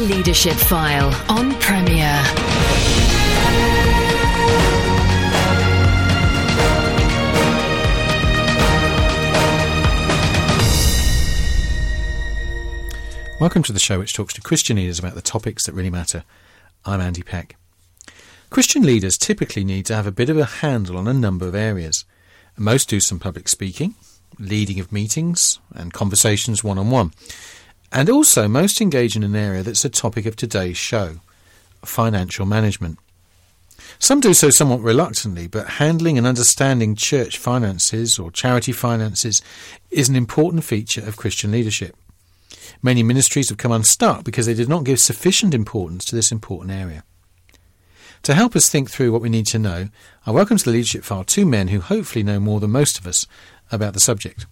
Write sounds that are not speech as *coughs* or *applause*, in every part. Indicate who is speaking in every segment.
Speaker 1: Leadership File on Premier.
Speaker 2: Welcome to the show which talks to Christian leaders about the topics that really matter. I'm Andy Peck. Christian leaders typically need to have a bit of a handle on a number of areas. Most do some public speaking, leading of meetings, and conversations one on one. And also, most engage in an area that's a topic of today's show financial management. Some do so somewhat reluctantly, but handling and understanding church finances or charity finances is an important feature of Christian leadership. Many ministries have come unstuck because they did not give sufficient importance to this important area. To help us think through what we need to know, I welcome to the Leadership File two men who hopefully know more than most of us about the subject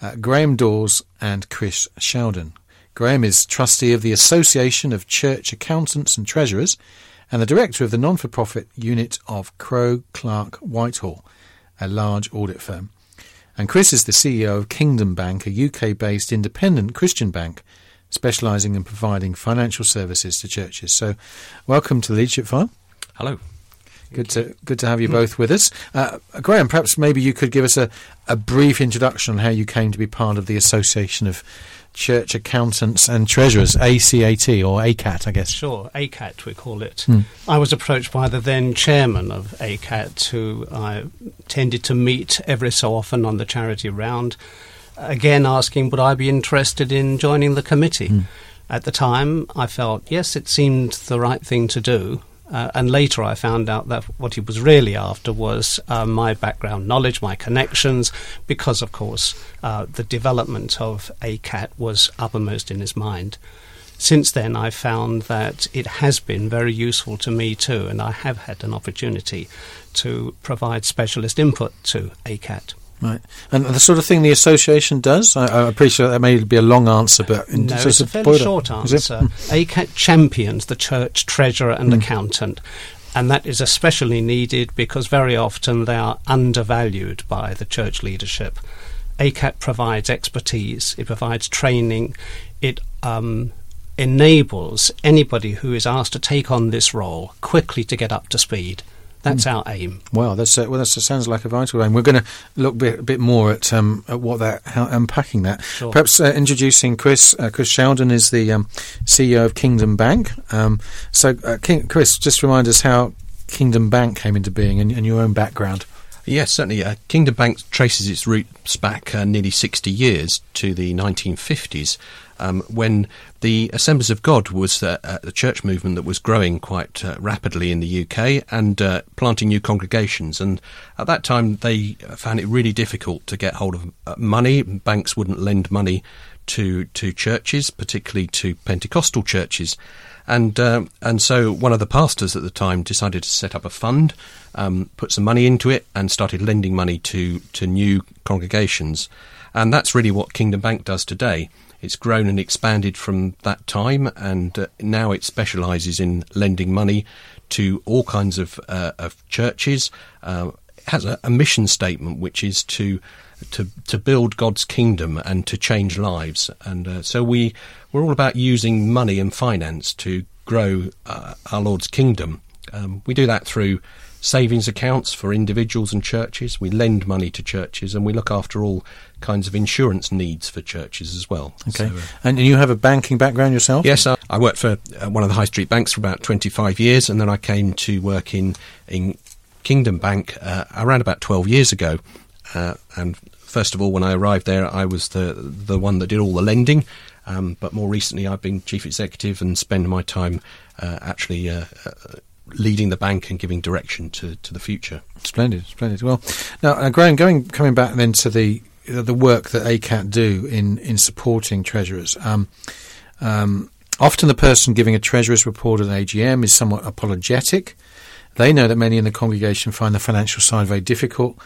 Speaker 2: uh, Greyham Dawes and Chris Sheldon. Greyham is trustee of the Association of Church Accountants and Treasurers and the director of the non for profit unit of Crowe Clark Whitehill, a large audit firm. And Chris is the CEO of Kingdom Bank, a UK based independent Christian bank specialising in providing financial services to churches. So, welcome to the Leadership File.
Speaker 3: Hello.
Speaker 2: Good to good to have you both with us, uh, Greyham. Perhaps maybe you could give us a, a brief introduction on how you came to be part of the Association of Church Accountants and Treasurers, ACAT or ACAT, I guess.
Speaker 4: Sure, ACAT we call it. Hmm. I was approached by the then chairman of ACAT, who I tended to meet every so often on the charity round, again asking would I be interested in joining the committee. Hmm. At the time, I felt yes, it seemed the right thing to do. Uh, and later I found out that what he was really after was uh, my background knowledge, my connections, because, of course, uh, the development of ACAT was uppermost in his mind. Since then, I've found that it has been very useful to me too, and I have had an opportunity to provide specialist input to ACAT.
Speaker 2: Right, and the sort of thing the association does. I, I appreciate that may be a long answer, but
Speaker 4: in no, it's a fairly short answer. ACAT champions the church treasurer and mm. accountant, and that is especially needed because very often they are undervalued by the church leadership. ACAT provides expertise, it provides training, it um, enables anybody who is asked to take on this role quickly to get up to speed. That's mm. our aim.
Speaker 2: Well, that's uh, well, that sounds like a vital aim. We're going to look bit, a bit more at, um, at what that, how unpacking that. Sure. Perhaps uh, introducing Chris. Uh, Chris Sheldon is the um, CEO of Kingdom Bank. Um, so, uh, King, Chris, just remind us how Kingdom Bank came into being and, and your own background.
Speaker 3: Yes, certainly. Uh, Kingdom Bank traces its roots back uh, nearly 60 years to the 1950s, um, when the Assemblies of God was uh, a church movement that was growing quite uh, rapidly in the UK and uh, planting new congregations. And at that time, they found it really difficult to get hold of uh, money. Banks wouldn't lend money to to churches, particularly to Pentecostal churches. And uh, and so one of the pastors at the time decided to set up a fund, um, put some money into it, and started lending money to to new congregations. And that's really what Kingdom Bank does today. It's grown and expanded from that time, and uh, now it specialises in lending money to all kinds of uh, of churches. Uh, has a, a mission statement which is to to to build God's kingdom and to change lives. And uh, so we we're all about using money and finance to grow uh, our Lord's kingdom. Um, we do that through savings accounts for individuals and churches. We lend money to churches, and we look after all kinds of insurance needs for churches as well.
Speaker 2: Okay, so, uh, and you have a banking background yourself?
Speaker 3: Yes, I, I worked for uh, one of the high street banks for about twenty five years, and then I came to work in in Kingdom Bank uh, around about twelve years ago, uh, and first of all, when I arrived there, I was the the one that did all the lending. Um, but more recently, I've been chief executive and spend my time uh, actually uh, leading the bank and giving direction to, to the future.
Speaker 2: Splendid, splendid. Well, now, uh, Greyham, going coming back then to the the work that ACAT do in in supporting treasurers. Um, um, often, the person giving a treasurer's report at an AGM is somewhat apologetic. They know that many in the congregation find the financial side very difficult,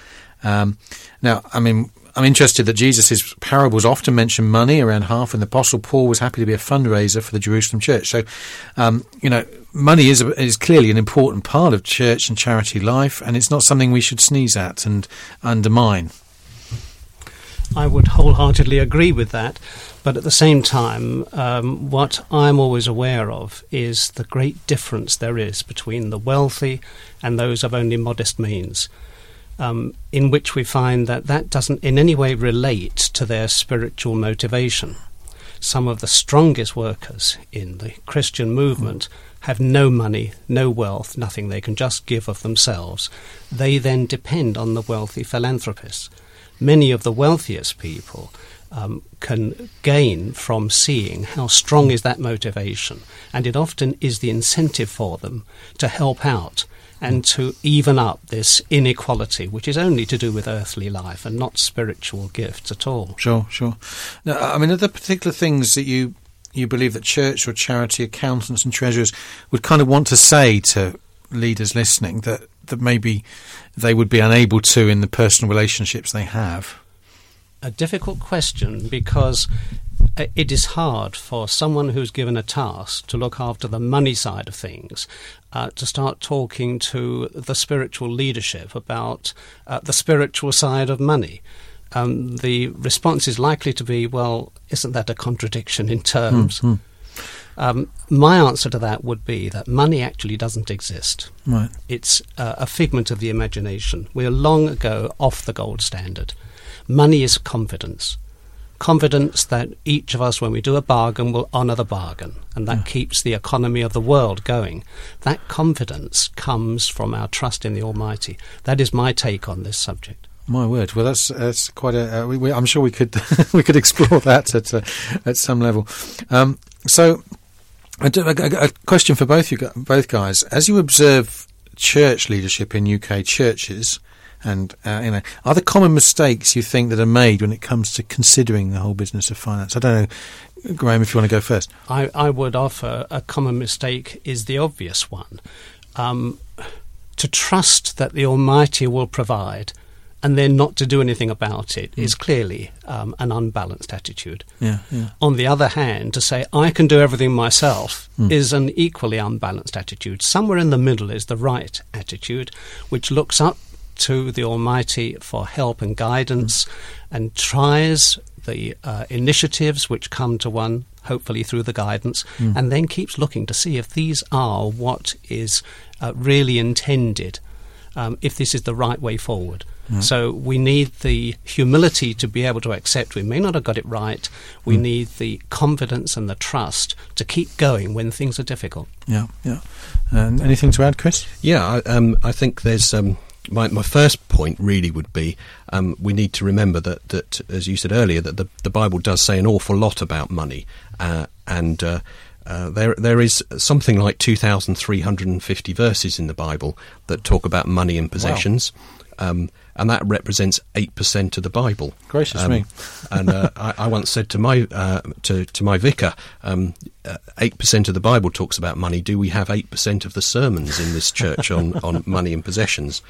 Speaker 2: um, now, I mean, I'm interested that Jesus' parables often mention money, around half, and the Apostle Paul was happy to be a fundraiser for the Jerusalem church. So, um, you know, money is, is clearly an important part of church and charity life, and it's not something we should sneeze at and undermine.
Speaker 4: I would wholeheartedly agree with that. But at the same time, um, what I'm always aware of is the great difference there is between the wealthy and those of only modest means. Um, in which we find that that doesn't in any way relate to their spiritual motivation. Some of the strongest workers in the Christian movement have no money, no wealth, nothing. They can just give of themselves. They then depend on the wealthy philanthropists. Many of the wealthiest people um, can gain from seeing how strong is that motivation, and it often is the incentive for them to help out and to even up this inequality, which is only to do with earthly life and not spiritual gifts at all.
Speaker 2: Sure, sure. Now, I mean, are there particular things that you you believe that church or charity accountants and treasurers would kind of want to say to leaders listening that that maybe they would be unable to in the personal relationships they have?
Speaker 4: a difficult question because it is hard for someone who's given a task to look after the money side of things uh, to start talking to the spiritual leadership about uh, the spiritual side of money. Um, the response is likely to be, well, isn't that a contradiction in terms?
Speaker 2: Mm-hmm.
Speaker 4: Um, my answer to that would be that money actually doesn't exist.
Speaker 2: Right.
Speaker 4: It's uh, a figment of the imagination. We are long ago off the gold standard. Money is confidence. Confidence that each of us, when we do a bargain, will honour the bargain, and that yeah. keeps the economy of the world going. That confidence comes from our trust in the Almighty. That is my take on this subject.
Speaker 2: My word. Well, that's that's quite a. Uh, we, we, I'm sure we could *laughs* we could explore that at uh, at some level. Um, so, a, a, question for both you both guys: as you observe church leadership in UK churches, and uh, you know, are there common mistakes you think that are made when it comes to considering the whole business of finance? I don't know, Greyham, if you want to go first.
Speaker 4: I, I would offer a common mistake is the obvious one. Um, to trust that the Almighty will provide and then not to do anything about it mm. is clearly um, an unbalanced attitude.
Speaker 2: Yeah, yeah.
Speaker 4: On the other hand, to say I can do everything myself mm. is an equally unbalanced attitude. Somewhere in the middle is the right attitude, which looks up to the Almighty for help and guidance mm. and tries the uh, initiatives which come to one, hopefully through the guidance, mm. and then keeps looking to see if these are what is uh, really intended, um, if this is the right way forward. Mm. So we need the humility to be able to accept we may not have got it right. We mm. need the confidence and the trust to keep going when things are difficult.
Speaker 2: Yeah, yeah. And anything to add, Chris?
Speaker 3: Yeah, I, um, I think there's. Um, my, my first point really would be um, we need to remember that, that, as you said earlier, that the, the Bible does say an awful lot about money. Uh, and uh, uh, there, there is something like 2,350 verses in the Bible that talk about money and possessions. Wow. Um, and that represents eight percent of the Bible.
Speaker 2: Gracious um, me! *laughs*
Speaker 3: and uh, I, I, once said to my uh, to to my vicar, um, uh, eight percent of the Bible talks about money. Do we have eight percent of the sermons in this church on on *laughs* money and possessions?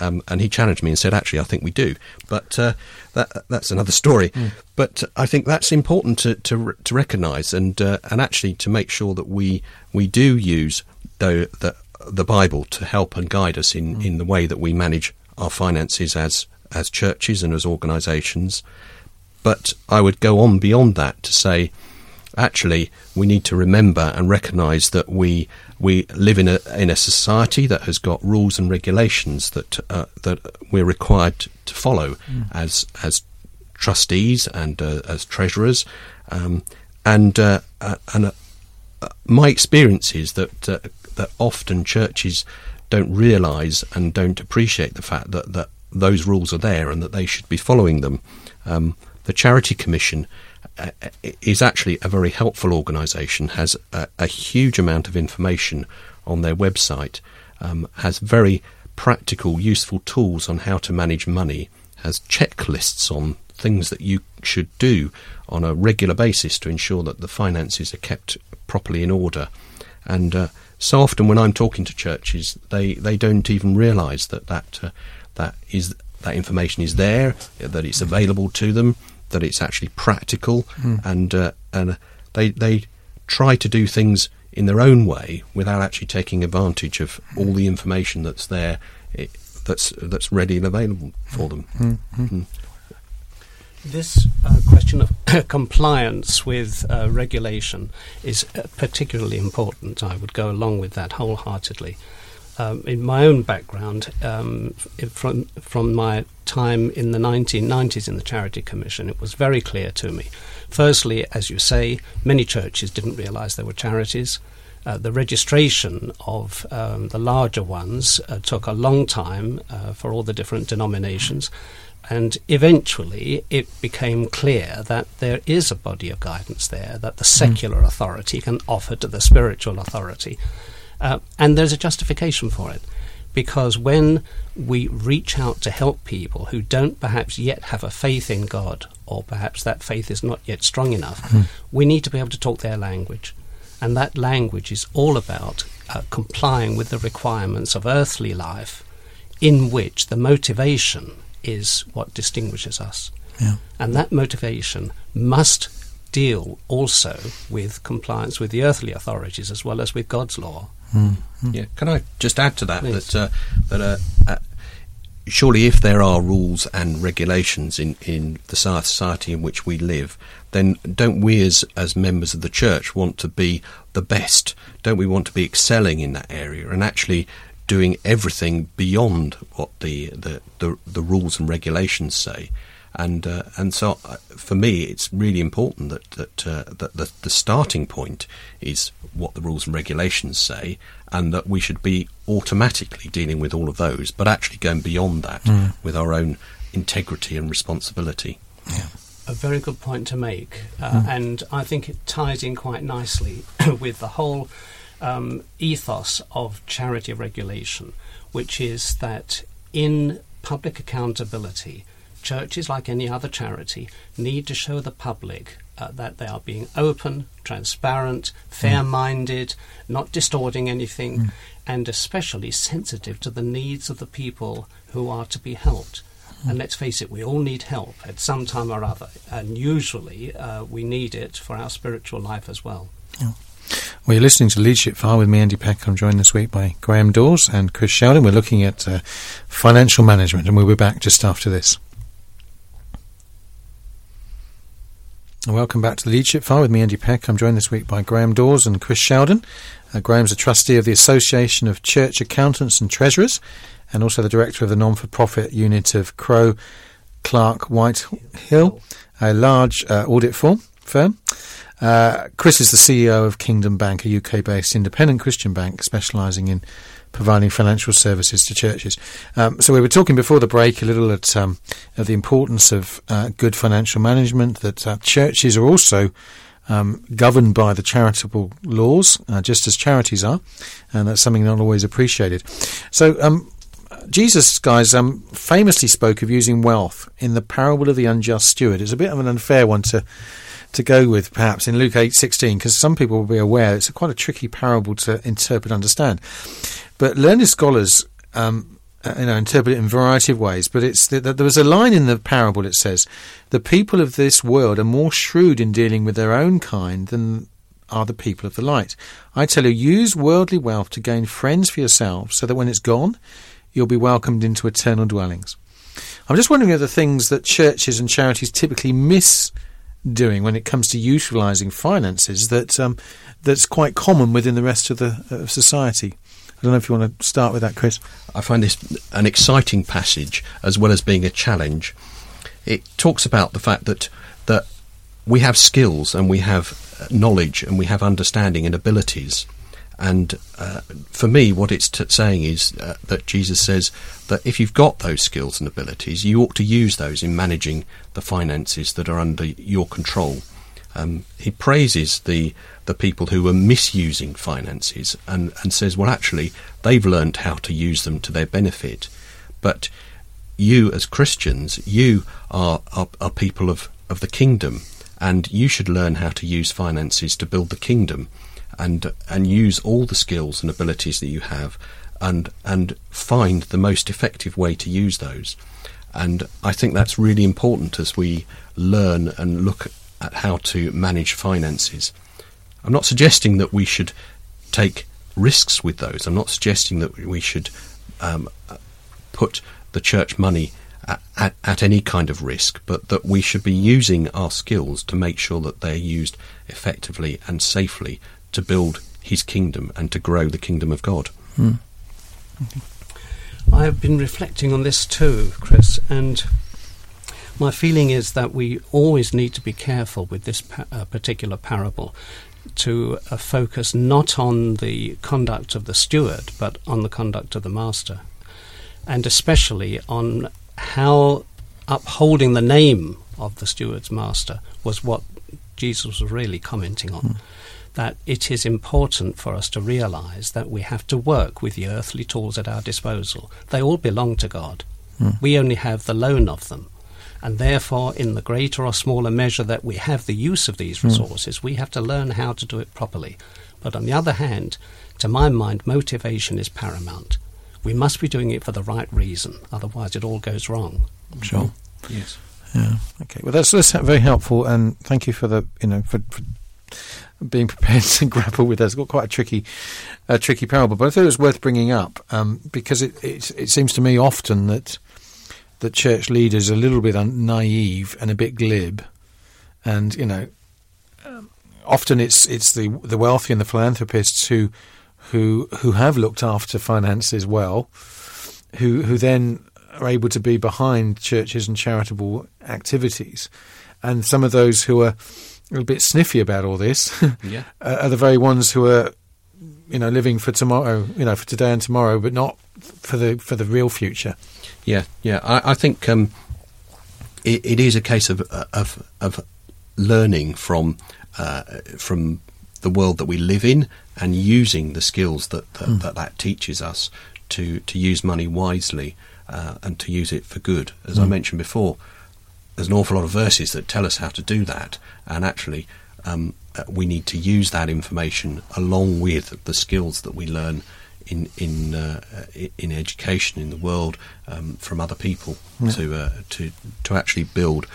Speaker 3: Um, and he challenged me and said, actually, I think we do. But uh, that that's another story. Mm. But I think that's important to to, to recognise and uh, and actually to make sure that we we do use the, the the Bible to help and guide us in, mm. in the way that we manage our finances as as churches and as organisations. But I would go on beyond that to say, actually, we need to remember and recognise that we we live in a in a society that has got rules and regulations that uh, that we're required to follow mm. as as trustees and uh, as treasurers, um, and uh, uh and uh, my experience is that uh, that often churches don't realise and don't appreciate the fact that, that those rules are there and that they should be following them. Um, the Charity Commission uh, is actually a very helpful organisation, has a, a, huge amount of information on their website, um, has very practical, useful tools on how to manage money, has checklists on things that you should do on a regular basis to ensure that the finances are kept properly in order. And uh, so often when I'm talking to churches, they, they don't even realise that that uh, that is that information is there, that it's available to them, that it's actually practical, mm. and uh, and they they try to do things in their own way without actually taking advantage of all the information that's there, it, that's that's ready and available for them.
Speaker 2: Mm-hmm. Mm.
Speaker 4: This uh, question of *coughs* compliance with uh, regulation is uh, particularly important. I would go along with that wholeheartedly. Um, in my own background, um, from from my time in the 1990s in the Charity Commission, it was very clear to me. Firstly, as you say, many churches didn't realise there were charities. Uh, the registration of um, the larger ones uh, took a long time uh, for all the different denominations. And eventually, it became clear that there is a body of guidance there that the secular authority can offer to the spiritual authority. Uh, and there's a justification for it. Because when we reach out to help people who don't perhaps yet have a faith in God, or perhaps that faith is not yet strong enough,
Speaker 2: Hmm.
Speaker 4: we need to be able to talk their language. And that language is all about uh, complying with the requirements of earthly life, in which the motivation is what distinguishes us.
Speaker 2: Yeah.
Speaker 4: And that motivation must deal also with compliance with the earthly authorities as well as with God's law.
Speaker 3: Yeah, can I just add to that
Speaker 4: Please.
Speaker 3: that uh, that uh, uh, surely if there are rules and regulations in, in the society in which we live, then don't we as as members of the church want to be the best? Don't we want to be excelling in that area and actually doing everything beyond what the the, the, the rules and regulations say? And uh, and so uh, for me, it's really important that that, uh, that the, the starting point is what the rules and regulations say, and that we should be automatically dealing with all of those, but actually going beyond that with our own integrity and responsibility. Yeah.
Speaker 4: A very good point to make, uh, and I think it ties in quite nicely *clears throat* with the whole um, ethos of charity regulation, which is that in public accountability, churches, like any other charity, need to show the public uh, that they are being open, transparent, fair minded, not distorting anything, and especially sensitive to the needs of the people who are to be helped. And let's face it, we all need help at some time or other, and usually uh, we need it for our spiritual life as well.
Speaker 2: Well, you're listening to Leadership File with me, Andy Peck. I'm joined this week by Greyham Dawes and Chris Sheldon. We're looking at uh, financial management, and we'll be back just after this. Welcome back to the Leadership File with me, Andy Peck. I'm joined this week by Greyham Dawes and Chris Sheldon. Uh, Greyham's a trustee of the Association of Church Accountants and Treasurers, and also the director of the non-for-profit unit of Crowe Clark Whitehill, a large uh, audit firm. Firm. Uh, Chris is the CEO of Kingdom Bank, a UK-based independent Christian bank specialising in providing financial services to churches. Um, so we were talking before the break a little at um, of the importance of uh, good financial management. That uh, churches are also um, governed by the charitable laws, uh, just as charities are, and that's something not always appreciated. So. Um, Jesus, guys, um, famously spoke of using wealth in the parable of the unjust steward. It's a bit of an unfair one to to go with, perhaps in Luke eight sixteen, because some people will be aware it's a quite a tricky parable to interpret, understand. But learned scholars, um, uh, you know, interpret it in a variety of ways. But it's that there was a line in the parable that says, "The people of this world are more shrewd in dealing with their own kind than." Are the people of the light. I tell you, use worldly wealth to gain friends for yourselves, so that when it's gone, you'll be welcomed into eternal dwellings. I'm just wondering if the things that churches and charities typically miss doing when it comes to utilising finances that um, that's quite common within the rest of the of society. I don't know if you want to start with that, Chris.
Speaker 3: I find this an exciting passage as well as being a challenge. It talks about the fact that that we have skills and we have uh, knowledge and we have understanding and abilities. And uh, for me, what it's t- saying is uh, that Jesus says that if you've got those skills and abilities, you ought to use those in managing the finances that are under your control. Um, he praises the the people who are misusing finances and, and says, well, actually, they've learned how to use them to their benefit. But you, as Christians, you are, are, are people of, of the kingdom, and you should learn how to use finances to build the kingdom and, and use all the skills and abilities that you have and, and find the most effective way to use those. And I think that's really important as we learn and look at how to manage finances. I'm not suggesting that we should take risks with those. I'm not suggesting that we should um, put the church money at, at, any kind of risk, but that we should be using our skills to make sure that they're used effectively and safely to build His kingdom and to grow the kingdom of God. Mm.
Speaker 4: I have been reflecting on this too, Chris, and my feeling is that we always need to be careful with this pa- uh, particular parable to uh, focus not on the conduct of the steward, but on the conduct of the master, and especially on how upholding the name of the steward's master was what Jesus was really commenting on. Mm. That it is important for us to realize that we have to work with the earthly tools at our disposal. They all belong to God. Mm. We only have the loan of them. And therefore, in the greater or smaller measure that we have the use of these hmm. resources, mm. we have to learn how to do it properly. But on the other hand, to my mind, motivation is paramount. We must be doing it for the right reason, otherwise, it all goes wrong.
Speaker 2: Sure.
Speaker 3: Yes.
Speaker 2: Yeah. Okay. Well, that's that's very helpful, and thank you for the you know for, for being prepared *laughs* to grapple with that. It's got quite a tricky, a tricky parable, but I thought it was worth bringing up um, because it, it, it seems to me often that that church leaders are a little bit naive and a bit glib, and you know, um, often it's it's the the wealthy and the philanthropists who who who have looked after finances well, who who then are able to be behind churches and charitable activities, and some of those who are a little bit sniffy about all this *laughs* yeah. are the very ones who are you know living for tomorrow, you know, for today and tomorrow, but not for the for the real future.
Speaker 3: Yeah, yeah. I, I think um, it, it is a case of of, of learning from uh, from the world that we live in and using the skills that that, mm. that, that, teaches us to to use money wisely uh, and to use it for good. As mm. I hmm. mentioned before, there's an awful lot of verses that tell us how to do that, and actually. Um, uh, we need to use that information along with the skills that we learn in in uh, in education in the world um, from other people yeah. to uh, to to actually build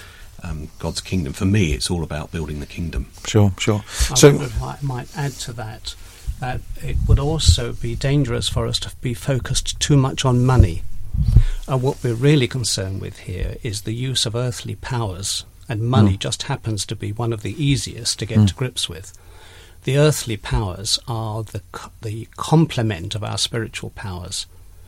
Speaker 3: um, God's kingdom. For me, it's all about building the kingdom.
Speaker 2: Sure, sure.
Speaker 4: I so I might add to that that it would also be dangerous for us to be focused too much on money. And what we're really concerned with here is the use of earthly powers, and money mm. just happens to be one of the easiest to get mm. to grips with the earthly powers are the, the complement of our spiritual powers.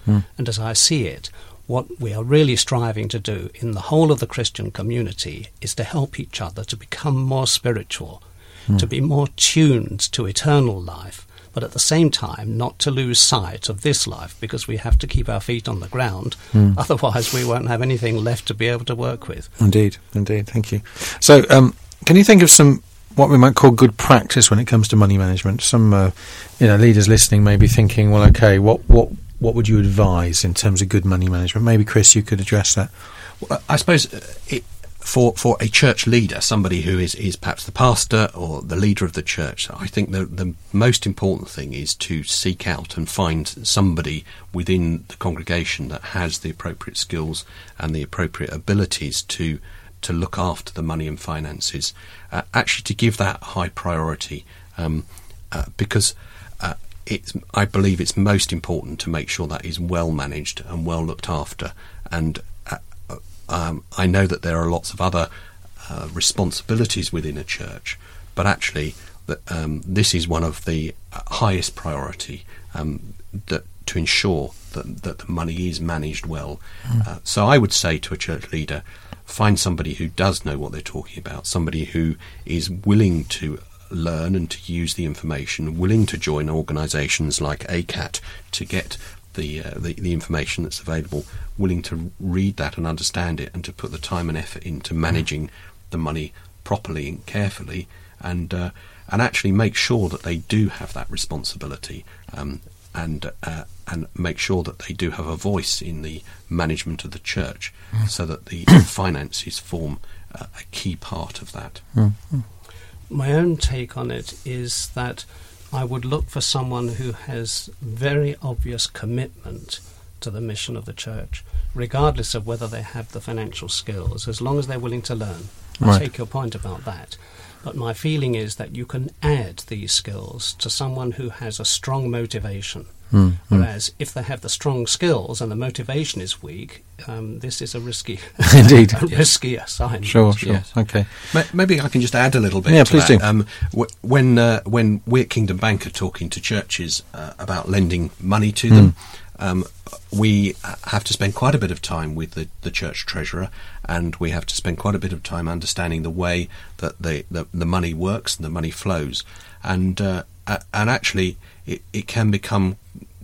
Speaker 4: Mm. And as I see it, what we are really striving to do in the whole of the Christian community is to help each other to become more spiritual, mm. to be more tuned to eternal life, but at the same time not to lose sight of this life because we have to keep our feet on the ground. Mm. *laughs* Otherwise, we won't have anything left to be able to work with.
Speaker 2: Indeed, indeed. Thank you. So, um, can you think of some what we might call good practice when it comes to money management. Some, uh, you know, leaders listening may be thinking, well, okay, what what what would you advise in terms of good money management? Maybe Chris, you could address that.
Speaker 3: Well, I suppose uh, it, for for a church leader, somebody who is, is perhaps the pastor or the leader of the church, I think the the most important thing is to seek out and find somebody within the congregation that has the appropriate skills and the appropriate abilities to to look after the money and finances, uh, actually to give that high priority, um, uh, because uh, it's, I believe it's most important to make sure that is well managed and well looked after. And um, I know that there are lots of other uh, responsibilities within a church, but actually, that, um, this is one of the highest priority um, that to ensure that, that the money is managed well. Mm. so I would say to a church leader, find somebody who does know what they're talking about, somebody who is willing to learn and to use the information, willing to join organisations like ACAT to get the, uh, the, the information that's available, willing to read that and understand it, and to put the time and effort into managing the money properly and carefully, and uh, and actually make sure that they do have that responsibility. Um, and uh, and make sure that they do have a voice in the management of the church, mm. so that the *coughs* finances form uh, a key part of that. Mm.
Speaker 4: My own take on it is that I would look for someone who has very obvious commitment to the mission of the church, regardless of whether they have the financial skills, as long as they're willing to learn. I right. take your point about that. But my feeling is that you can add these skills to someone who has a strong motivation.
Speaker 2: Mm,
Speaker 4: Whereas if they have the strong skills and the motivation is weak, um, this is a risky, *laughs*
Speaker 2: Indeed. *laughs*
Speaker 4: a risky assignment.
Speaker 2: Sure, sure.
Speaker 3: Yes.
Speaker 2: Okay.
Speaker 3: Ma- Maybe I can just add a little bit.
Speaker 2: Yeah,
Speaker 3: to
Speaker 2: please
Speaker 3: that.
Speaker 2: do.
Speaker 3: Um, w- when uh, when we at Kingdom Bank are talking to churches uh, about lending money to them,
Speaker 2: Hmm.
Speaker 3: Um, we have to spend quite a bit of time with the, the church treasurer, and we have to spend quite a bit of time understanding the way that the the, the money works and the money flows, and uh, and actually it, it can become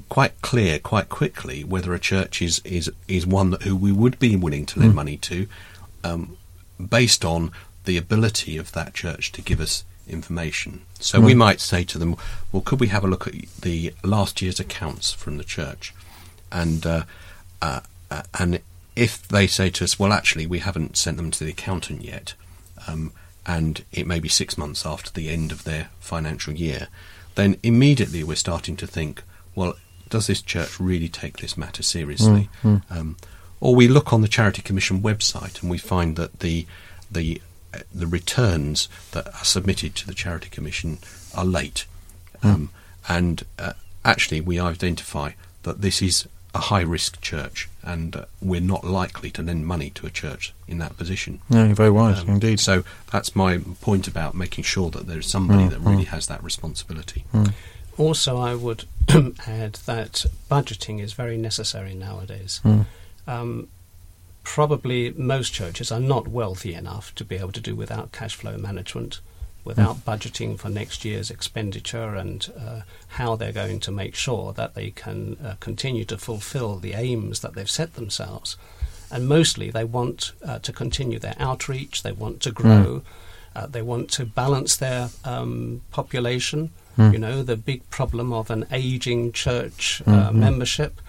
Speaker 3: quite clear quite quickly whether a church is is is one that who we would be willing to lend money to, um, based on the ability of that church to give us information. So we might say to them, "Well, could we have a look at the last year's accounts from the church?" And uh, uh, uh, and if they say to us, "Well, actually, we haven't sent them to the accountant yet," um, and it may be six months after the end of their financial year, then immediately we're starting to think, "Well, does this church really take this matter seriously?" Um, or we look on the Charity Commission website and we find that the the uh, the returns that are submitted to the Charity Commission are late, um, and uh, actually we identify that this is a high risk church, and uh, we're not likely to lend money to a church in that position.
Speaker 2: No, you're very wise
Speaker 3: Um,
Speaker 2: indeed.
Speaker 3: So that's my point about making sure that there's somebody that really has that responsibility.
Speaker 4: Also, I would *clears throat* add that budgeting is very necessary nowadays.
Speaker 2: Mm.
Speaker 4: Um, probably most churches are not wealthy enough to be able to do without cash flow management, without budgeting for next year's expenditure and uh, how they're going to make sure that they can uh, continue to fulfill the aims that they've set themselves. And mostly they want uh, to continue their outreach, they want to grow, uh, they want to balance their um, population. You know, the big problem of an aging church uh, membership.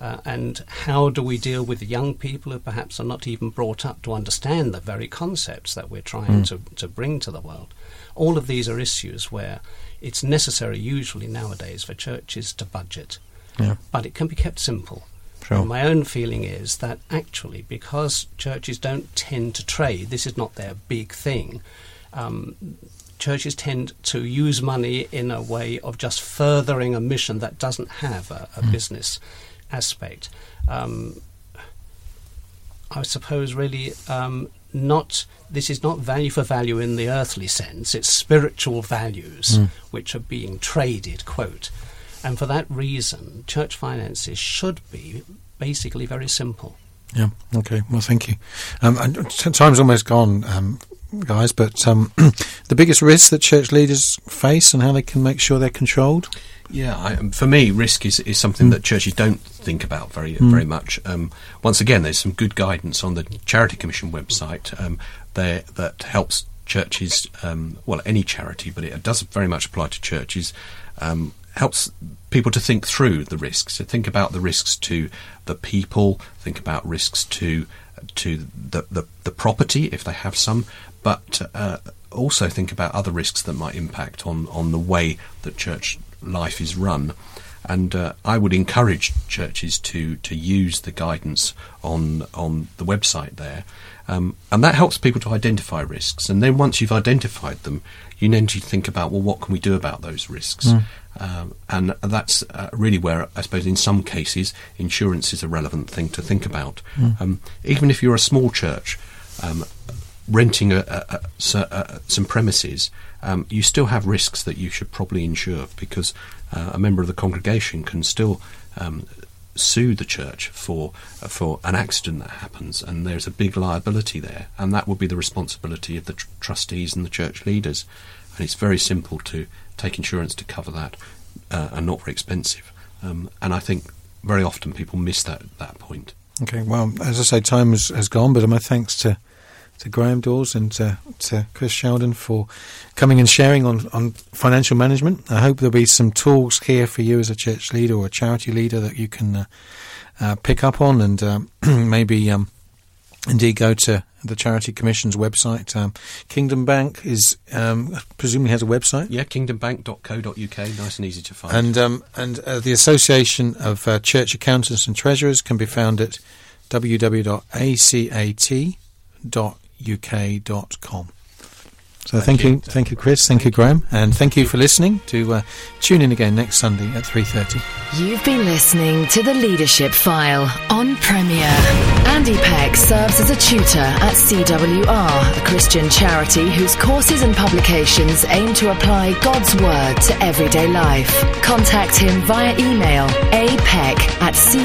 Speaker 4: Uh, and how do we deal with young people who perhaps are not even brought up to understand the very concepts that we're trying to, to bring to the world? All of these are issues where it's necessary, usually nowadays, for churches to budget.
Speaker 2: Yeah.
Speaker 4: But it can be kept simple.
Speaker 2: Sure.
Speaker 4: My own feeling is that actually, because churches don't tend to trade, this is not their big thing. Um, churches tend to use money in a way of just furthering a mission that doesn't have a, a business aspect. Um, I suppose really um, not. This is not value for value in the earthly sense. It's spiritual values which are being traded. Quote, and for that reason, church finances should be basically very simple.
Speaker 2: Yeah. Okay. Well, thank you. Um, time's almost gone, um, guys. But um, *clears throat* the biggest risks that church leaders face and how they can make sure they're controlled.
Speaker 3: Yeah, I, for me, risk is, is something that churches don't think about very very much. Um, once again, there's some good guidance on the Charity Commission website um, there that helps churches, um, well, any charity, but it does very much apply to churches. Um, helps people to think through the risks. So think about the risks to the people. Think about risks to to the the, the property if they have some, but uh, also think about other risks that might impact on on the way that church life is run. And uh, I would encourage churches to, to use the guidance on on the website there, um, and that helps people to identify risks. And then once you've identified them, you then need to think about well, what can we do about those risks? Um, and that's uh, really where I suppose in some cases insurance is a relevant thing to think about. Um, even if you're a small church, um, renting a, a, a, so- some premises, um, you still have risks that you should probably insure because uh, a member of the congregation can still um, sue the church for for an accident that happens, and there's a big liability there, and that would be the responsibility of the tr- trustees and the church leaders. And it's very simple to take insurance to cover that, uh, and not very expensive. Um, and I think very often people miss that that point.
Speaker 2: Okay. Well, as I say, time has, has gone, but my thanks to to Greyham Dawes and to, to Chris Sheldon for coming and sharing on, on financial management. I hope there'll be some tools here for you as a church leader or a charity leader that you can uh, uh, pick up on and um, *clears throat* maybe um, indeed go to the Charity Commission's website. Um, Kingdom Bank is um, presumably has a website.
Speaker 3: Yeah, kingdombank.co.uk, nice and easy to find.
Speaker 2: And um, and uh, the Association of uh, Church Accountants and Treasurers can be found at www.acat.uk.com. So thank, you, thank you, Chris. Thank you, Greyham, and thank you for listening. To uh, tune in again next Sunday at three thirty.
Speaker 1: You've been listening to the Leadership File on Premier. Andy Peck serves as a tutor at CWR, a Christian charity whose courses and publications aim to apply God's Word to everyday life. Contact him via email apeck at cwr.org.uk.